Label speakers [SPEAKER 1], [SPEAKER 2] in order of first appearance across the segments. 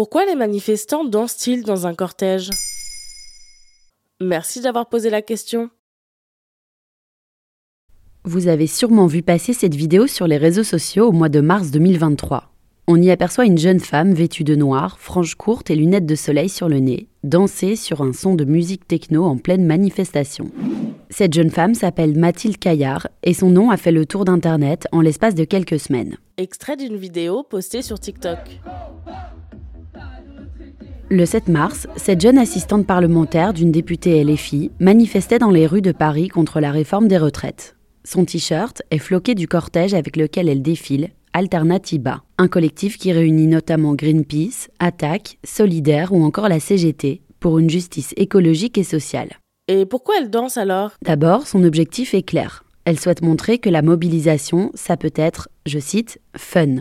[SPEAKER 1] Pourquoi les manifestants dansent-ils dans un cortège? Merci d'avoir posé la question.
[SPEAKER 2] Vous avez sûrement vu passer cette vidéo sur les réseaux sociaux au mois de mars 2023. On y aperçoit une jeune femme vêtue de noir, frange courte et lunettes de soleil sur le nez, danser sur un son de musique techno en pleine manifestation. Cette jeune femme s'appelle Mathilde Caillard et son nom a fait le tour d'Internet en l'espace de quelques semaines.
[SPEAKER 1] Extrait d'une vidéo postée sur TikTok.
[SPEAKER 2] Le 7 mars, cette jeune assistante parlementaire d'une députée LFI manifestait dans les rues de Paris contre la réforme des retraites. Son t-shirt est floqué du cortège avec lequel elle défile, Alternativa, un collectif qui réunit notamment Greenpeace, Attaque, Solidaire ou encore la CGT pour une justice écologique et sociale.
[SPEAKER 1] Et pourquoi elle danse alors?
[SPEAKER 2] D'abord, son objectif est clair. Elle souhaite montrer que la mobilisation, ça peut être, je cite, fun.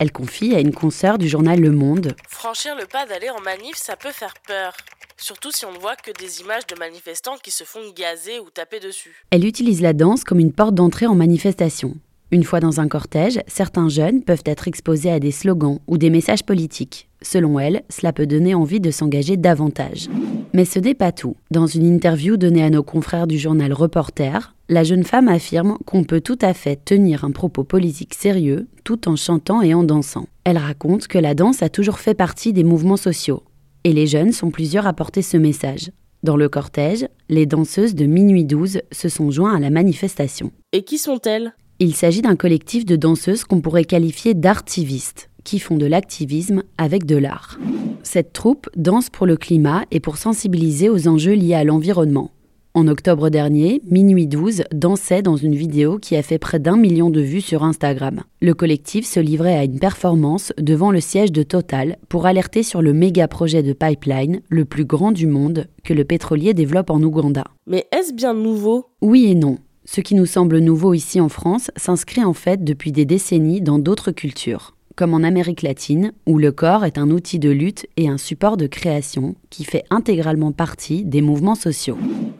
[SPEAKER 2] Elle confie à une consoeur du journal Le Monde.
[SPEAKER 1] Franchir le pas d'aller en manif, ça peut faire peur. Surtout si on ne voit que des images de manifestants qui se font gazer ou taper dessus.
[SPEAKER 2] Elle utilise la danse comme une porte d'entrée en manifestation. Une fois dans un cortège, certains jeunes peuvent être exposés à des slogans ou des messages politiques. Selon elle, cela peut donner envie de s'engager davantage. Mais ce n'est pas tout. Dans une interview donnée à nos confrères du journal Reporter, la jeune femme affirme qu'on peut tout à fait tenir un propos politique sérieux tout en chantant et en dansant. Elle raconte que la danse a toujours fait partie des mouvements sociaux, et les jeunes sont plusieurs à porter ce message. Dans le cortège, les danseuses de Minuit 12 se sont joints à la manifestation.
[SPEAKER 1] Et qui sont-elles?
[SPEAKER 2] Il s'agit d'un collectif de danseuses qu'on pourrait qualifier d'artivistes, qui font de l'activisme avec de l'art. Cette troupe danse pour le climat et pour sensibiliser aux enjeux liés à l'environnement. En octobre dernier, Minuit 12 dansait dans une vidéo qui a fait près d'un million de vues sur Instagram. Le collectif se livrait à une performance devant le siège de Total pour alerter sur le méga projet de pipeline, le plus grand du monde, que le pétrolier développe en Ouganda.
[SPEAKER 1] Mais est-ce bien nouveau?
[SPEAKER 2] Oui et non. Ce qui nous semble nouveau ici en France s'inscrit en fait depuis des décennies dans d'autres cultures comme en Amérique latine, où le corps est un outil de lutte et un support de création qui fait intégralement partie des mouvements sociaux.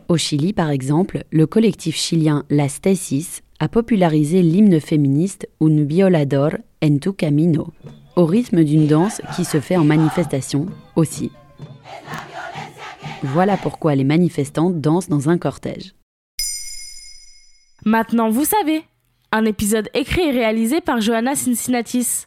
[SPEAKER 2] Au Chili, par exemple, le collectif chilien Las Tesis a popularisé l'hymne féministe Un violador en tu camino, au rythme d'une danse qui se fait en manifestation aussi. Voilà pourquoi les manifestants dansent dans un cortège.
[SPEAKER 1] Maintenant, vous savez. Un épisode écrit et réalisé par Johanna Cincinnatis.